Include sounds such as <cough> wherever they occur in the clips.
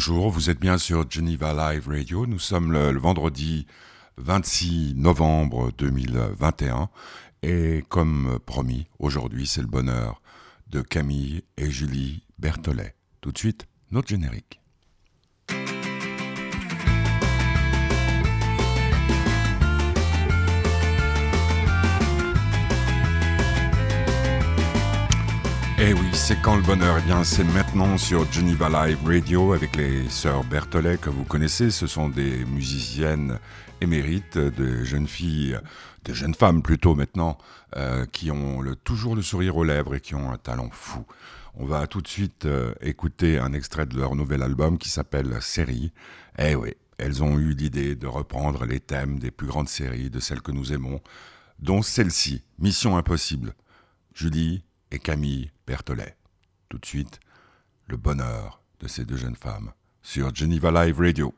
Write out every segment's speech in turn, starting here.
bonjour, vous êtes bien sur Geneva Live Radio. Nous sommes le, vendredi 26 novembre 2021 et comme promis, aujourd'hui c'est le bonheur de Camille et Julie Berthollet. Tout de suite, notre générique. Eh oui, c'est quand le bonheur? Eh bien, c'est maintenant sur Geneva Live Radio avec les sœurs Berthollet que vous connaissez. Ce sont des musiciennes émérites, de jeunes filles, de jeunes femmes plutôt maintenant, euh, qui ont toujours le sourire aux lèvres et qui ont un talent fou. On va tout de suite euh, écouter un extrait de leur nouvel album qui s'appelle Série. Eh oui, elles ont eu l'idée de reprendre les thèmes des plus grandes séries, de celles que nous aimons, dont celle-ci, Mission Impossible. Julie, et Camille Berthollet. Tout de suite, le bonheur de ces deux jeunes femmes sur Geneva Live Radio.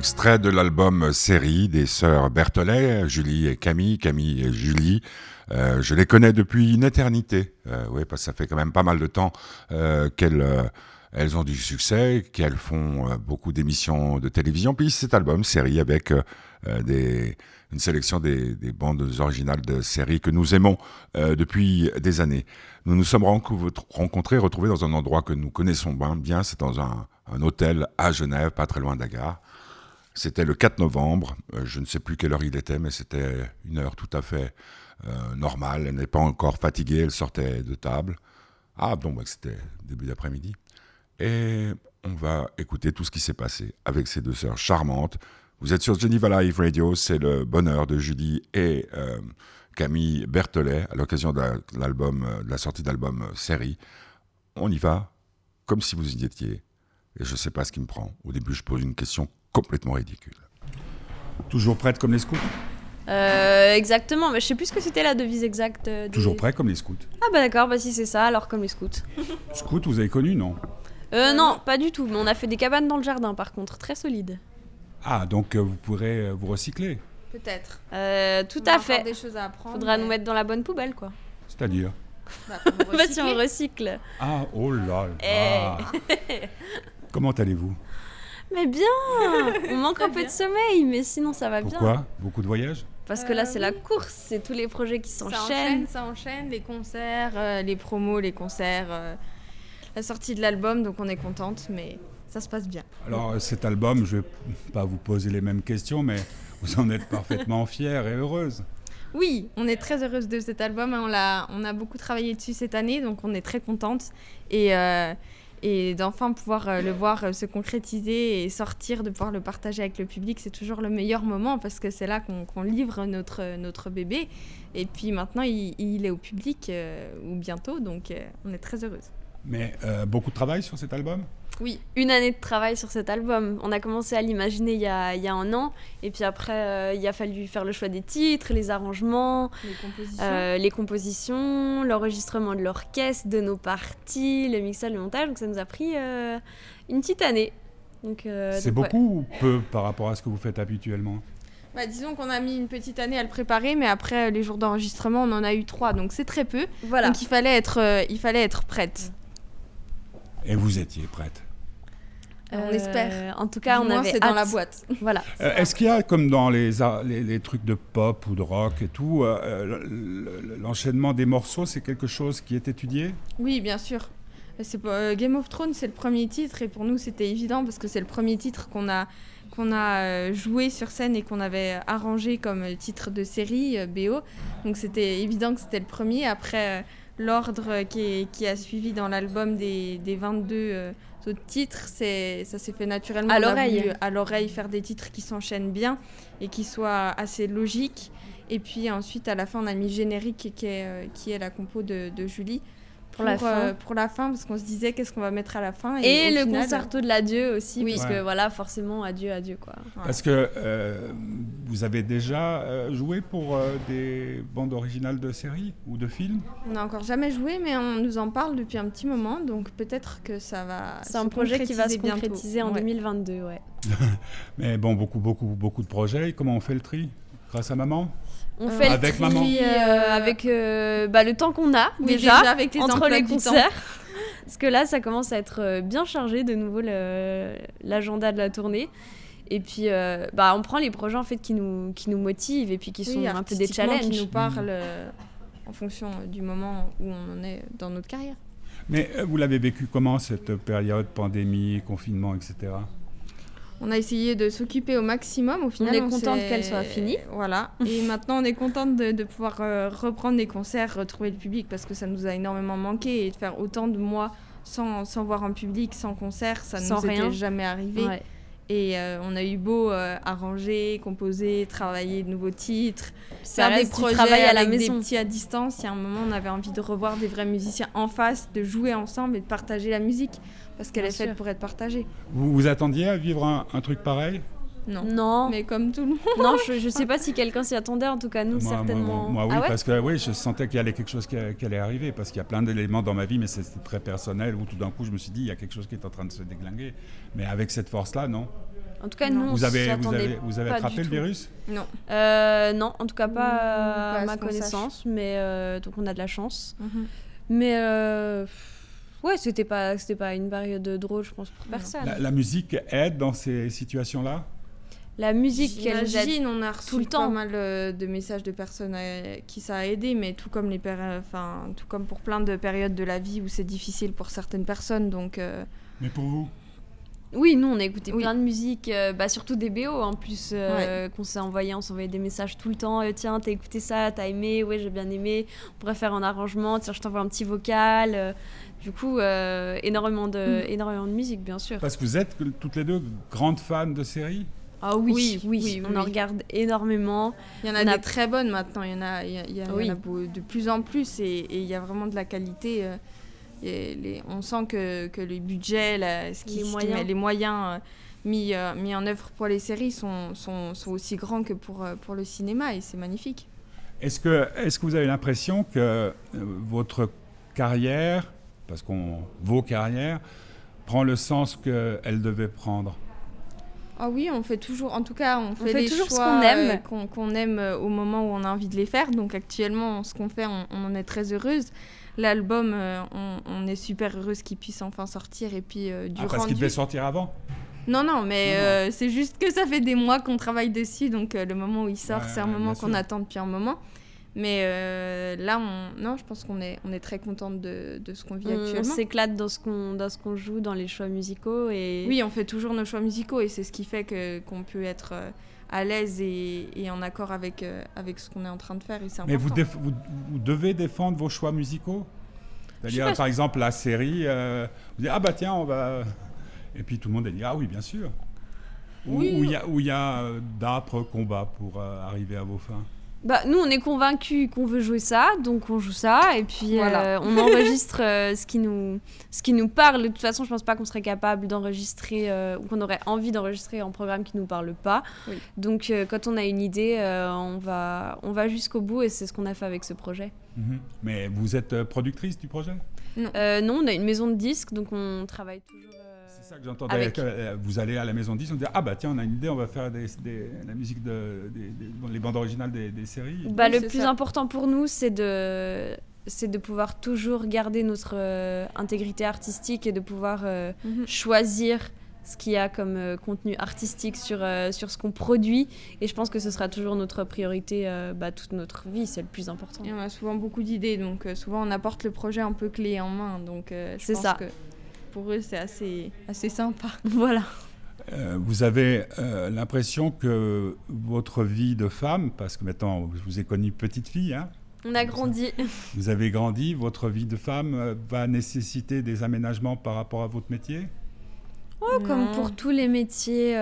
Extrait de l'album Série des sœurs Berthollet, Julie et Camille, Camille et Julie. Euh, je les connais depuis une éternité. Euh, oui, parce que ça fait quand même pas mal de temps euh, qu'elles elles ont du succès, qu'elles font beaucoup d'émissions de télévision. Puis cet album, série, avec des, une sélection des, des, bandes originales de séries que nous aimons depuis des années. Nous nous sommes rencontrés, retrouvés dans un endroit que nous connaissons bien. C'est dans un, hôtel à Genève, pas très loin de. C'était le 4 novembre, euh, je ne sais plus quelle heure il était, mais c'était une heure tout à fait euh, normale. Elle n'est pas encore fatiguée, elle sortait de table. Ah, bon, bah, c'était début d'après-midi. Et on va écouter tout ce qui s'est passé avec ces deux sœurs charmantes. Vous êtes sur Geneva Live Radio, c'est le bonheur de Julie et euh, Camille Berthollet à l'occasion de l'album, de la sortie d'album série. On y va comme si vous y étiez. Et je ne sais pas ce qui me prend. Au début, je pose une question complètement ridicule. Toujours prête comme les scouts euh, exactement, mais je sais plus ce que c'était la devise exacte. Euh, Toujours prêt comme les scouts. Ah bah d'accord, bah si c'est ça, alors comme les scouts. <laughs> scouts, vous avez connu, non? Euh, Non, pas du tout, mais on a fait des cabanes dans le jardin par contre, très solides. Ah, donc vous pourrez vous recycler Peut-être. tout à fait. Des choses à apprendre. Faudra nous mettre dans la bonne poubelle, quoi. C'est-à-dire Bah, <laughs> Bah, si on recycler. recycle. Ah, oh là Eh. là Comment allez-vous? Mais bien On <laughs> manque un peu bien. de sommeil, mais sinon ça va bien. Pourquoi? Beaucoup de voyages? Parce que là, Euh, c'est la oui. course, c'est tous les projets qui Ça s'enchaînent. enchaîne, ça enchaîne, les concerts, euh, les promos, les concerts, euh, la sortie de l'album, donc on est contente, mais ça se passe bien. Alors, euh, cet album, je vais pas vous poser les mêmes questions, mais vous en êtes parfaitement <laughs> fière et heureuse. Oui, on est très heureuse de cet album. hein, On, l'a, on a beaucoup travaillé dessus cette année, donc on est très contente. Et, euh, et d'enfin pouvoir euh, le voir euh, se concrétiser et sortir, de pouvoir le partager avec le public, c'est toujours le meilleur moment parce que c'est là qu'on, livre notre, notre bébé. Et puis maintenant, il, est au public, euh, ou bientôt, donc on est très heureuse. Mais beaucoup de travail sur cet album? Oui, Une année de travail sur cet album. On a commencé à l'imaginer il y a, il y a un an, et puis après, euh, il a fallu faire le choix des titres, les arrangements, les compositions. euh, les compositions, l'enregistrement de l'orchestre, de nos parties, le mixage, le montage. Donc ça nous a pris euh, une petite année. Donc, euh, C'est donc, ouais. beaucoup ou peu par rapport à ce que vous faites habituellement? Bah, disons qu'on a mis une petite année à le préparer, mais après les jours d'enregistrement, on en a eu trois, donc c'est très peu. Voilà. Donc il fallait être, euh, il fallait être prête. Et vous étiez prête? On espère. Euh, En tout cas, Du on moins, avait c'est dans la boîte. <laughs> Voilà. Euh, Est-ce qu'il y a, comme dans les, ar- les, les trucs de pop ou de rock et tout, euh, le- le- l'enchaînement des morceaux, c'est quelque chose qui est étudié? Oui, bien sûr. Pas- euh, Game of Thrones, c'est le premier titre et pour nous c'était évident parce que c'est le premier titre qu'on a qu'on a joué sur scène et qu'on avait arrangé comme titre de série euh, BO. Donc c'était évident que c'était le premier. Après euh, l'ordre qui, est- qui a suivi dans l'album des, des 22 titres, c'est ça s'est fait naturellement. À l'oreille. voulu, À l'oreille, faire des titres qui s'enchaînent bien et qui soient assez logiques. Et puis ensuite, à la fin, on a mis générique qui est, euh, qui est la compo de, de Julie. Pour la fin. euh, pour la fin, parce qu'on se disait qu'est-ce qu'on va mettre à la fin. Et, au le final, concerto de l'adieu aussi, Oui. parce Ouais. que voilà, forcément, adieu, adieu, quoi. voilà. Parce que euh, vous avez déjà euh, joué pour euh, des bandes originales de séries ou de films? On n'a encore jamais joué, mais on nous en parle depuis un petit moment, donc peut-être que ça va. C'est un projet qui va se concrétiser bientôt. concrétiser en Ouais. 2022, ouais. <laughs> Mais bon, beaucoup, beaucoup, beaucoup de projets. Comment on fait le tri? Grâce à maman? On Euh, fait le avec tri, maman. euh, avec euh, bah, le temps qu'on a Oui, déjà, déjà, avec les entre les concerts. <laughs> Parce que là, ça commence à être bien chargé de nouveau le- l'agenda de la tournée. Et puis, euh, bah, on prend les projets en fait qui nous, qui nous motivent et puis qui Oui, sont un peu des challenges. qui nous parlent euh, en fonction du moment où on en est dans notre carrière. Mais vous l'avez vécu comment cette période, pandémie, confinement, etc. On a essayé de s'occuper au maximum. Au final, est contente qu'elle soit finie. Voilà. Et <laughs> maintenant, on est contente de, de pouvoir euh, reprendre les concerts, retrouver le public parce que ça nous a énormément manqué et de faire autant de mois sans, sans voir un public, sans concert, ça Sans nous rien. était jamais arrivé. Ouais. Et euh, on a eu beau euh, arranger, composer, travailler de nouveaux titres, Ça faire des projets travail à la avec maison. des petits à distance. Il y a un moment, on avait envie de revoir des vrais musiciens en face, de jouer ensemble et de partager la musique parce qu'elle est faite pour être partagée. Vous vous attendiez à vivre un, un truc pareil? Non. Non, Mais comme tout le monde. non, je, je sais pas si quelqu'un s'y attendait. En tout cas, nous moi, moi, certainement. moi, oui, ah ouais parce que oui, je sentais qu'il y allait quelque chose qui, qui allait arriver, parce qu'il y a plein d'éléments dans ma vie, mais c'est- c'était très personnel, où tout d'un coup, je me suis dit, il y a quelque chose qui est en train de se déglinguer. Mais avec cette force-là, non. En tout cas, Non. nous, on Vous avez, s'y vous attendait avez, vous avez attrapé le tout. virus? Non. Euh, non, en tout cas pas, Pas à ma connaissance, mais euh, donc on a de la chance. Mhm. Mais euh, ouais, c'était pas, c'était pas une période drôle, je pense, pour personne. la, la musique aide dans ces situations-là? La musique, elle nous aide. J'imagine, on a reçu tout le temps. pas mal euh, de messages de personnes euh, qui ça a aidé, mais tout comme les enfin tout comme pour plein de périodes de la vie où c'est difficile pour certaines personnes, donc euh, Mais pour vous Oui, nous on a écouté Oui. plein de musique, euh, bah, surtout des BO en plus euh, qu'on s'est envoyé, on s'envoyait des messages tout le temps. euh, Tiens, t'as écouté ça, t'as aimé, ouais j'ai bien aimé. On pourrait faire un arrangement. Tiens, je t'envoie un petit vocal. euh, du coup, euh, énormément de, Mm. énormément de musique, bien sûr. Parce que vous êtes toutes les deux grandes fans de séries Ah oui, Oui, oui, oui, on en regarde énormément. il y en a On a- des très bonnes maintenant, il y en a, il y a- il y a- il y en Oui. a beau- de plus en plus et et il y a vraiment de la qualité. euh, et les- on sent que, que le budget, la- ce qui, Les ce qui moyens. met- les moyens euh, mis, euh, mis en œuvre pour les séries sont, sont, sont aussi grands que pour, euh, pour le cinéma et c'est magnifique. Est-ce que, est que vous avez l'impression que euh, votre carrière, parce qu'on vos carrières, prend le sens qu'elle devait prendre? Ah oui, on fait toujours, en tout cas, on fait, fait les toujours ce choix, qu'on aime. euh, qu'on qu'on aime euh, au moment où on a envie de les faire. Donc actuellement, ce qu'on fait, on, on en est très heureuse. l'album, on, est super heureuse qu'il puisse enfin sortir. Et puis, du ah, parce qu'il devait sortir avant non, non, mais c'est juste que ça fait des mois qu'on travaille dessus, donc le moment où il sort, c'est un moment qu'on attend depuis un moment. Mais euh, là, on... non, je pense qu'on est, on est très contente de, de ce qu'on vit actuellement. On s'éclate dans ce qu'on dans ce qu'on joue, dans les choix musicaux. Et... Oui, on fait toujours nos choix musicaux et c'est ce qui fait que, qu'on peut être euh, à l'aise et, et, en accord avec, euh, avec ce qu'on est en train de faire. Et c'est Mais vous, vous, vous, devez défendre vos choix musicaux? C'est-à-dire, par exemple, la série, vous dites, ah bah tiens, on va... Et puis tout le monde a dit, ah oui, bien sûr. Oui. Où il y a, où y a d'âpres combats pour arriver à vos fins? Bah, nous, on est convaincus qu'on veut jouer ça, donc on joue ça, et puis euh, <laughs> on enregistre euh, ce, qui nous, ce qui nous parle. De toute façon, je pense pas qu'on serait capable d'enregistrer, euh, ou qu'on aurait envie d'enregistrer un programme qui nous parle pas. Donc, quand on a une idée, on va, on va jusqu'au bout, et c'est ce qu'on a fait avec ce projet. Mhm. Mais vous êtes productrice du projet? Non. non, on a une maison de disques, donc on travaille toujours ça que j'entendais. Euh, vous allez à la maison 10, on dit Ah bah tiens, on a une idée, on va faire des, la musique, de, les bandes originales des, séries. Bah, le plus important pour nous, c'est de c'est de pouvoir toujours garder notre euh, intégrité artistique et de pouvoir euh, mhm. choisir ce qu'il y a comme contenu artistique sur, sur ce qu'on produit. Et je pense que ce sera toujours notre priorité bah, toute notre vie, c'est le plus important. Et on a souvent beaucoup d'idées, donc souvent on apporte le projet un peu clé en main. Donc c'est ça. Que pour eux, c'est assez, assez sympa. <laughs> voilà. Euh, vous avez euh, l'impression que votre vie de femme, parce que maintenant je vous ai connu petite fille, hein, on a grandi. Vous avez grandi, votre vie de femme euh, va nécessiter des aménagements par rapport à votre métier? Oh, comme pour tous les métiers,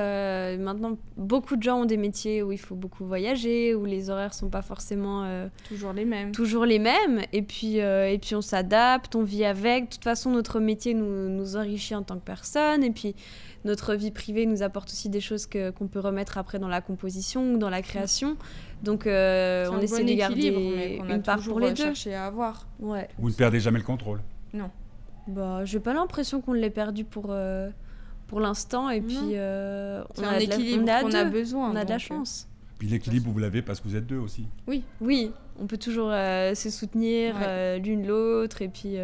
maintenant beaucoup de gens ont des métiers où il faut beaucoup voyager, où les horaires sont pas forcément toujours les mêmes. Toujours les mêmes, et puis et puis on s'adapte, on vit avec. De toute façon, notre métier nous, nous enrichit en tant que personne, et puis notre vie privée nous apporte aussi des choses que qu'on peut remettre après dans la composition ou dans la création. Donc on essaie de garder une part pour les deux. à avoir. Ouais. Vous ne perdez jamais le contrôle. Non. Bah, j'ai pas l'impression qu'on l'ait perdu pour pour l'instant. Et puis, euh, on a un équilibre qu'on a, besoin. On a de la euh, chance. Puis l'équilibre, vous l'avez parce que vous êtes deux aussi. Oui, oui. On peut toujours euh, se soutenir l'une l'autre et puis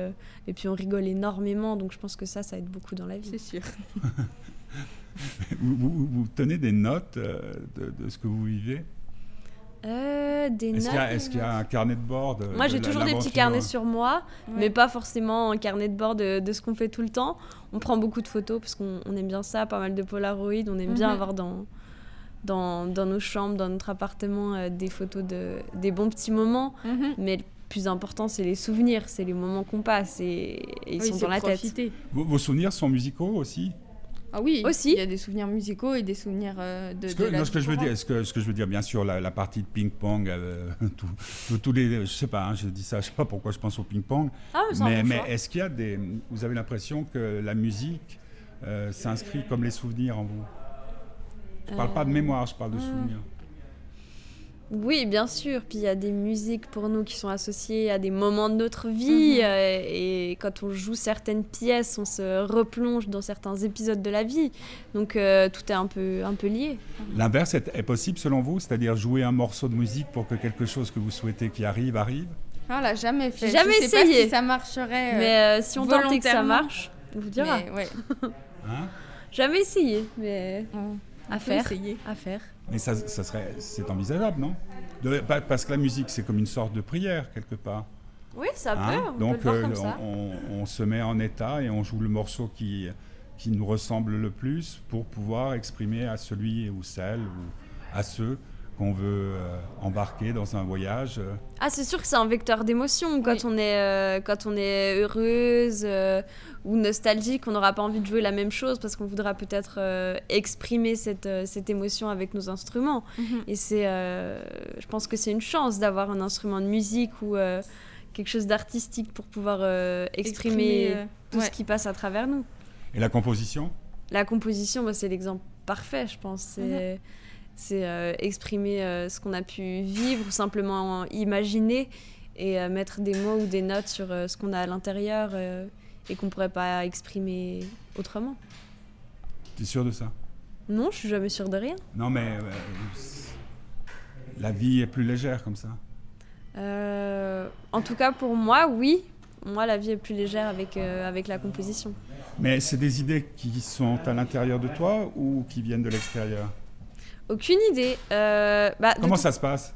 et puis on rigole énormément. Donc je pense que ça, ça aide beaucoup dans la vie. C'est sûr. <laughs> vous, vous, tenez des notes de, de, ce que vous vivez? Euh, Est-ce qu'il y, a un carnet de bord Moi, j'ai toujours des petits carnets sur moi, mais pas forcément un carnet de bord de, ce qu'on fait tout le temps. On prend beaucoup de photos parce qu'on aime bien ça, pas mal de Polaroid. On aime bien mhm. avoir dans, dans, dans, nos chambres, dans notre appartement, euh, des photos de, des bons petits moments. Mhm. Mais le plus important, c'est les souvenirs, c'est les moments qu'on passe et, ils sont dans la tête. vos souvenirs sont musicaux aussi? Ah oui, aussi. Il y a des souvenirs musicaux et des souvenirs euh, de, ce que, ce que je veux dire, ce que, ce que je veux dire, bien sûr, la, partie de ping-pong, euh, <laughs> tous les, je sais pas, hein, je dis ça, je sais pas pourquoi je pense au ping-pong, ah, mais, mais est-ce qu'il y a des, vous avez l'impression que la musique euh, s'inscrit comme les souvenirs en vous? Je parle pas de mémoire, je parle de hmm. souvenirs. Oui, bien sûr. Puis il y a des musiques pour nous qui sont associées à des moments de notre vie. Mhm. Euh, et quand on joue certaines pièces, on se replonge dans certains épisodes de la vie. Donc euh, tout est un peu, un peu lié. L'inverse est, possible selon vous C'est-à-dire jouer un morceau de musique pour que quelque chose que vous souhaitez qui arrive arrive? Ah, On l'a jamais fait. Jamais Je sais essayé. Pas si ça marcherait. Euh, mais si on tentait que ça marche, on vous dira. ouais. hein? <laughs> Jamais essayé, mais à faire. À faire. Mais ça, ça serait, c'est envisageable, non? De, Parce que la musique, c'est comme une sorte de prière, quelque part. Oui, ça hein? peut. On Donc, peut le voir comme euh. On, on, se met en état et on joue le morceau qui, qui nous ressemble le plus pour pouvoir exprimer à celui ou celle ou à ceux qu'on veut euh, embarquer dans un voyage. Euh. Ah, c'est sûr que c'est un vecteur d'émotion. Quand, on est, euh, quand on est heureuse ou nostalgique, on n'aura pas envie de jouer la même chose parce qu'on voudra peut-être exprimer cette, cette émotion avec nos instruments. Mhm. Et c'est, je pense que c'est une chance d'avoir un instrument de musique ou quelque chose d'artistique pour pouvoir exprimer, tout ce qui passe à travers nous. Et la composition? La composition, bah, c'est l'exemple parfait, je pense. C'est. C'est euh, exprimer euh, ce qu'on a pu vivre ou simplement imaginer et euh, mettre des mots ou des notes sur ce qu'on a à l'intérieur et qu'on ne pourrait pas exprimer autrement. Tu es sûr de ça? Non, je suis jamais sûre de rien. Non, mais la vie est plus légère comme ça. en tout cas, pour moi, oui. moi, la vie est plus légère avec, avec la composition. Mais c'est des idées qui sont à l'intérieur de toi ou qui viennent de l'extérieur? Aucune idée. Bah, Comment ça se passe?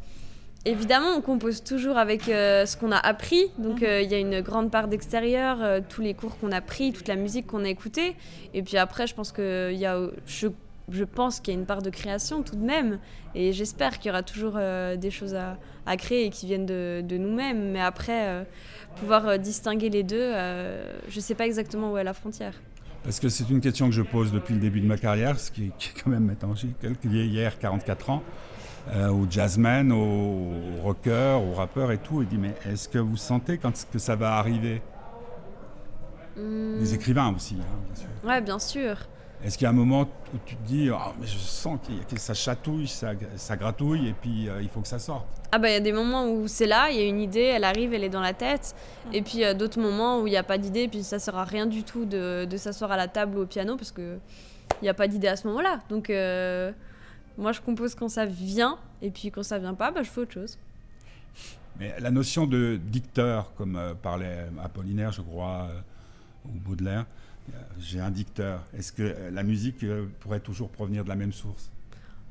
Évidemment, on compose toujours avec euh, ce qu'on a appris. Donc, mhm. euh, il y a une grande part d'extérieur, euh, tous les cours qu'on a pris, toute la musique qu'on a écoutée. Et puis après, je pense qu'il y a, je, je pense qu'il y a une part de création tout de même. Et j'espère qu'il y aura toujours des choses à, à, créer et qui viennent de, de nous-mêmes. Mais après, pouvoir distinguer les deux, je ne sais pas exactement où est la frontière. Parce que c'est une question que je pose depuis le début de ma carrière, ce qui est, qui est quand même maintenant, j'ai hier 44 ans euh, aux jazzmen, aux rockers, aux rappeurs et tout. Il dit Mais est-ce que vous sentez quand que ça va arriver? Hmm. Les écrivains aussi, hein, bien sûr. Ouais, bien sûr. Est-ce qu'il y a un moment où tu te dis oh, mais Je sens que ça chatouille, ça, ça gratouille et puis euh, il faut que ça sorte? Ah, bah il y a des moments où c'est là, il y a une idée, elle arrive, elle est dans la tête. Hmm. Et puis d'autres moments où il n'y a pas d'idée, et puis ça sert à rien du tout de, de s'asseoir à la table ou au piano parce qu'il n'y a pas d'idée à ce moment-là. Donc. Euh, moi, je compose quand ça vient, et puis quand ça vient pas, bah, je fais autre chose. Mais la notion de dicteur, comme euh, parlait Apollinaire, je crois, euh, ou Baudelaire, euh, j'ai un dicteur. Est-ce que la musique pourrait toujours provenir de la même source?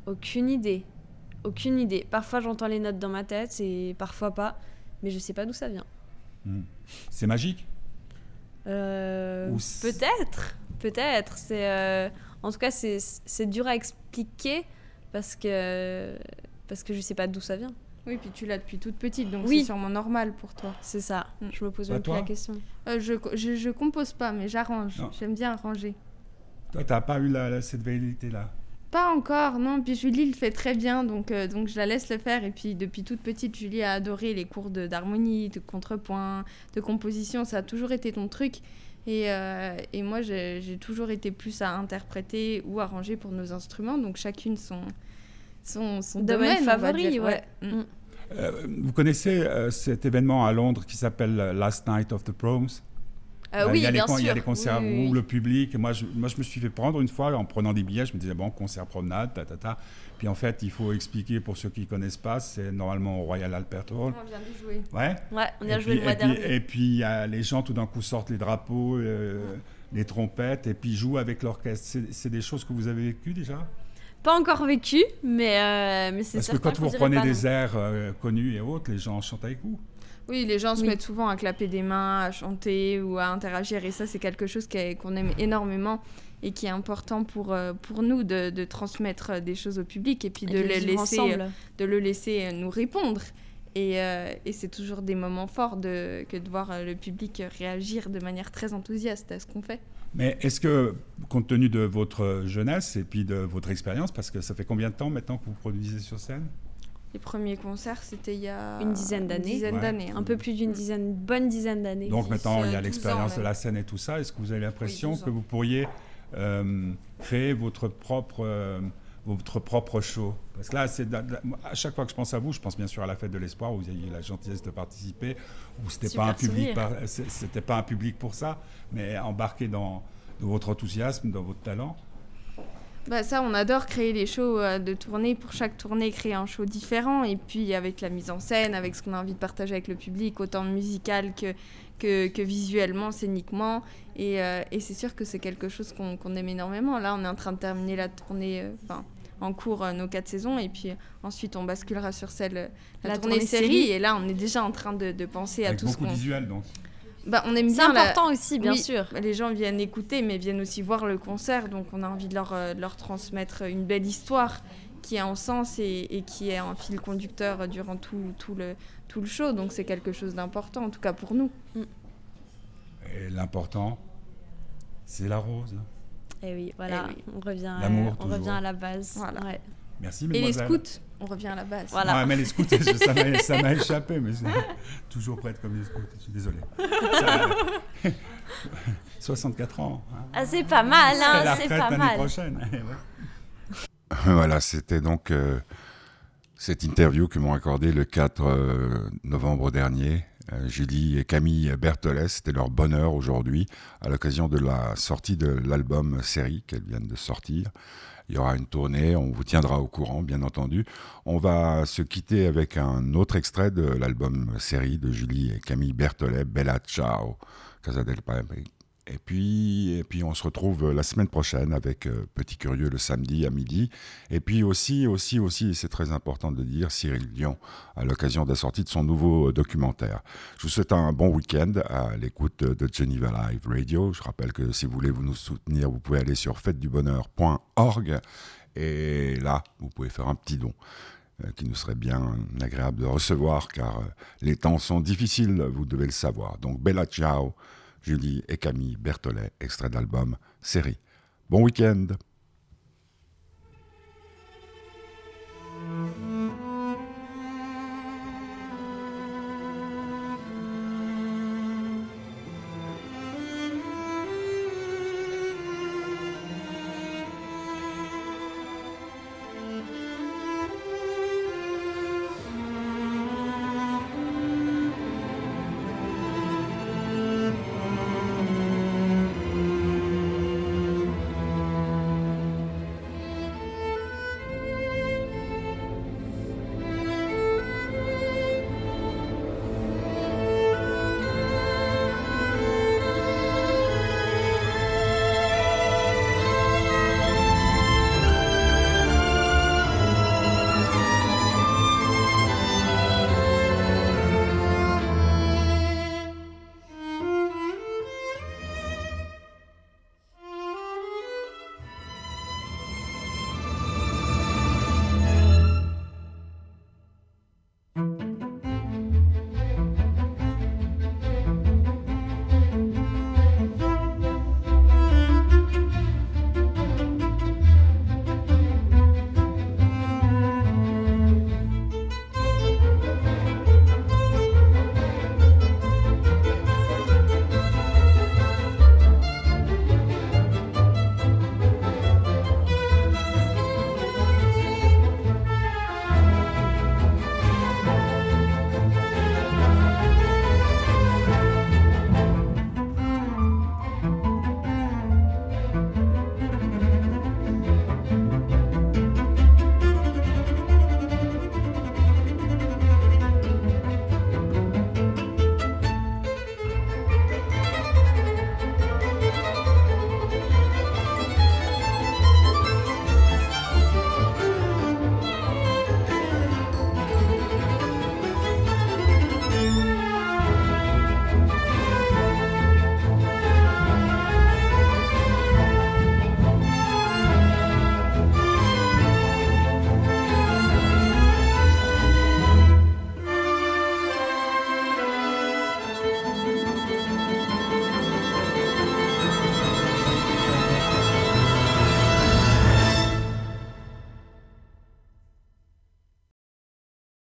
Aucune idée. Aucune idée. Parfois, j'entends les notes dans ma tête, et parfois pas, mais je sais pas d'où ça vient. Hmm. C'est magique? Peut-être. Peut-être. C'est, en tout cas, c'est dur à expliquer parce que, parce que je sais pas d'où ça vient. Oui, puis tu l'as depuis toute petite, donc c'est sûrement normal pour toi. C'est ça, mm. je me pose bah, même plus la question. Euh, je, je, je, compose pas, mais j'arrange. J'aime bien arranger. Toi, t'as pas eu la, cette vérité-là? Pas encore, non. Puis Julie le fait très bien, donc, euh, donc je la laisse le faire. Et puis depuis toute petite, Julie a adoré les cours d'harmonie, de, de contrepoint, de composition. Ça a toujours été ton truc. Et, euh, et moi, j'ai toujours été plus à interpréter ou arranger pour nos instruments, donc chacune son, son, son domaine, favori. Ouais. Mm. Mm. Euh, vous connaissez euh, cet événement à Londres qui s'appelle Last Night of the Proms? Euh, oui, il, y a bien sûr. il y a les concerts où le public. Moi je, moi, je me suis fait prendre une fois en prenant des billets. Je me disais, bon, concert promenade, ta, ta, ta. Puis en fait, il faut expliquer pour ceux qui ne connaissent pas, c'est normalement au Royal Albert Hall. On vient de jouer. Ouais. Ouais, on a joué le mois dernier. Et puis, les gens, tout d'un coup, sortent les drapeaux, euh, les trompettes, et puis jouent avec l'orchestre. C'est des choses que vous avez vécues déjà? Pas encore vécu, mais, euh, mais c'est Parce que quand vous reprenez des airs euh, connus et autres, les gens chantent avec vous. Oui, les gens se mettent souvent à clapper des mains, à chanter ou à interagir. Et ça, c'est quelque chose qu'on aime énormément et qui est important pour, euh, pour nous de, de transmettre des choses au public et puis de, le laisser, de le laisser nous répondre. Et, euh, et c'est toujours des moments forts de, que de voir le public réagir de manière très enthousiaste à ce qu'on fait. Mais est-ce que, compte tenu de votre jeunesse et puis de votre expérience, parce que ça fait combien de temps maintenant que vous produisez sur scène? Les premiers concerts, c'était il y a une dizaine d'années. d'années. Un peu plus d'une dizaine, bonne dizaine d'années. Donc maintenant, il y a l'expérience de la scène et tout ça. Est-ce que vous avez l'impression que vous pourriez euh, créer votre propre, euh, votre propre show Parce que là, c'est à chaque fois que je pense à vous, je pense bien sûr à la fête de l'espoir où vous avez eu la gentillesse de participer, où c'était pas un public, c'était pas un public pour ça, mais embarqué dans, dans votre enthousiasme, dans votre talent. Bah ça, on adore créer les shows euh, de tournée. Pour chaque tournée, créer un show différent. Et puis avec la mise en scène, avec ce qu'on a envie de partager avec le public, autant musical que, que, que visuellement, scéniquement. Et, euh, et c'est sûr que c'est quelque chose qu'on aime énormément. Là, on est en train de terminer la tournée, euh, en cours nos quatre saisons. Et puis ensuite, on basculera sur celle, la, tournée, série. Et là, on est déjà en train de, de penser à tout ce qu'on... visuel, donc bah, on aime C'est important aussi, bien sûr. Les gens viennent écouter, mais viennent aussi voir le concert, donc on a envie de leur, euh, leur transmettre une belle histoire qui a un sens et, et, qui est un fil conducteur durant tout, tout, le, tout le show. Donc c'est quelque chose d'important, en tout cas pour nous. Mm. Et l'important, c'est la rose. Et eh oui, voilà, eh on revient, on revient à la base. Voilà. Ouais. Merci, Et les scouts, on revient à la base. Voilà. mais les scouts, ça m'a <laughs> échappé, mais <laughs> toujours prête comme les scouts, je suis désolé. <laughs> 64 ans. Hein. Ah, c'est pas mal, hein, c'est pas mal. prochaine. voilà, c'était donc euh, cette interview que m'ont accordé le 4 euh, novembre dernier Euh, Julie et Camille Berthollet, c'était leur bonheur aujourd'hui à l'occasion de la sortie de l'album série qu'elles viennent de sortir. Il y aura une tournée, on vous tiendra au courant, bien entendu. On va se quitter avec un autre extrait de l'album série de Julie et Camille Berthollet, Bella Ciao, Casa del et puis, et puis on se retrouve la semaine prochaine avec euh, Petit Curieux le samedi à midi. Et puis aussi, aussi, aussi, c'est très important de dire, Cyril Dion à l'occasion de la sortie de son nouveau documentaire. Je vous souhaite un bon week-end à l'écoute de Geneva Live Radio. Je rappelle que si vous voulez vous nous soutenir, vous pouvez aller sur fêtedubonheur.org et là, vous pouvez faire un petit don euh, qui nous serait bien agréable de recevoir car euh, les temps sont difficiles, vous devez le savoir. Donc, bella ciao Julie et Camille Berthollet, extrait d'album Série. Bon week-end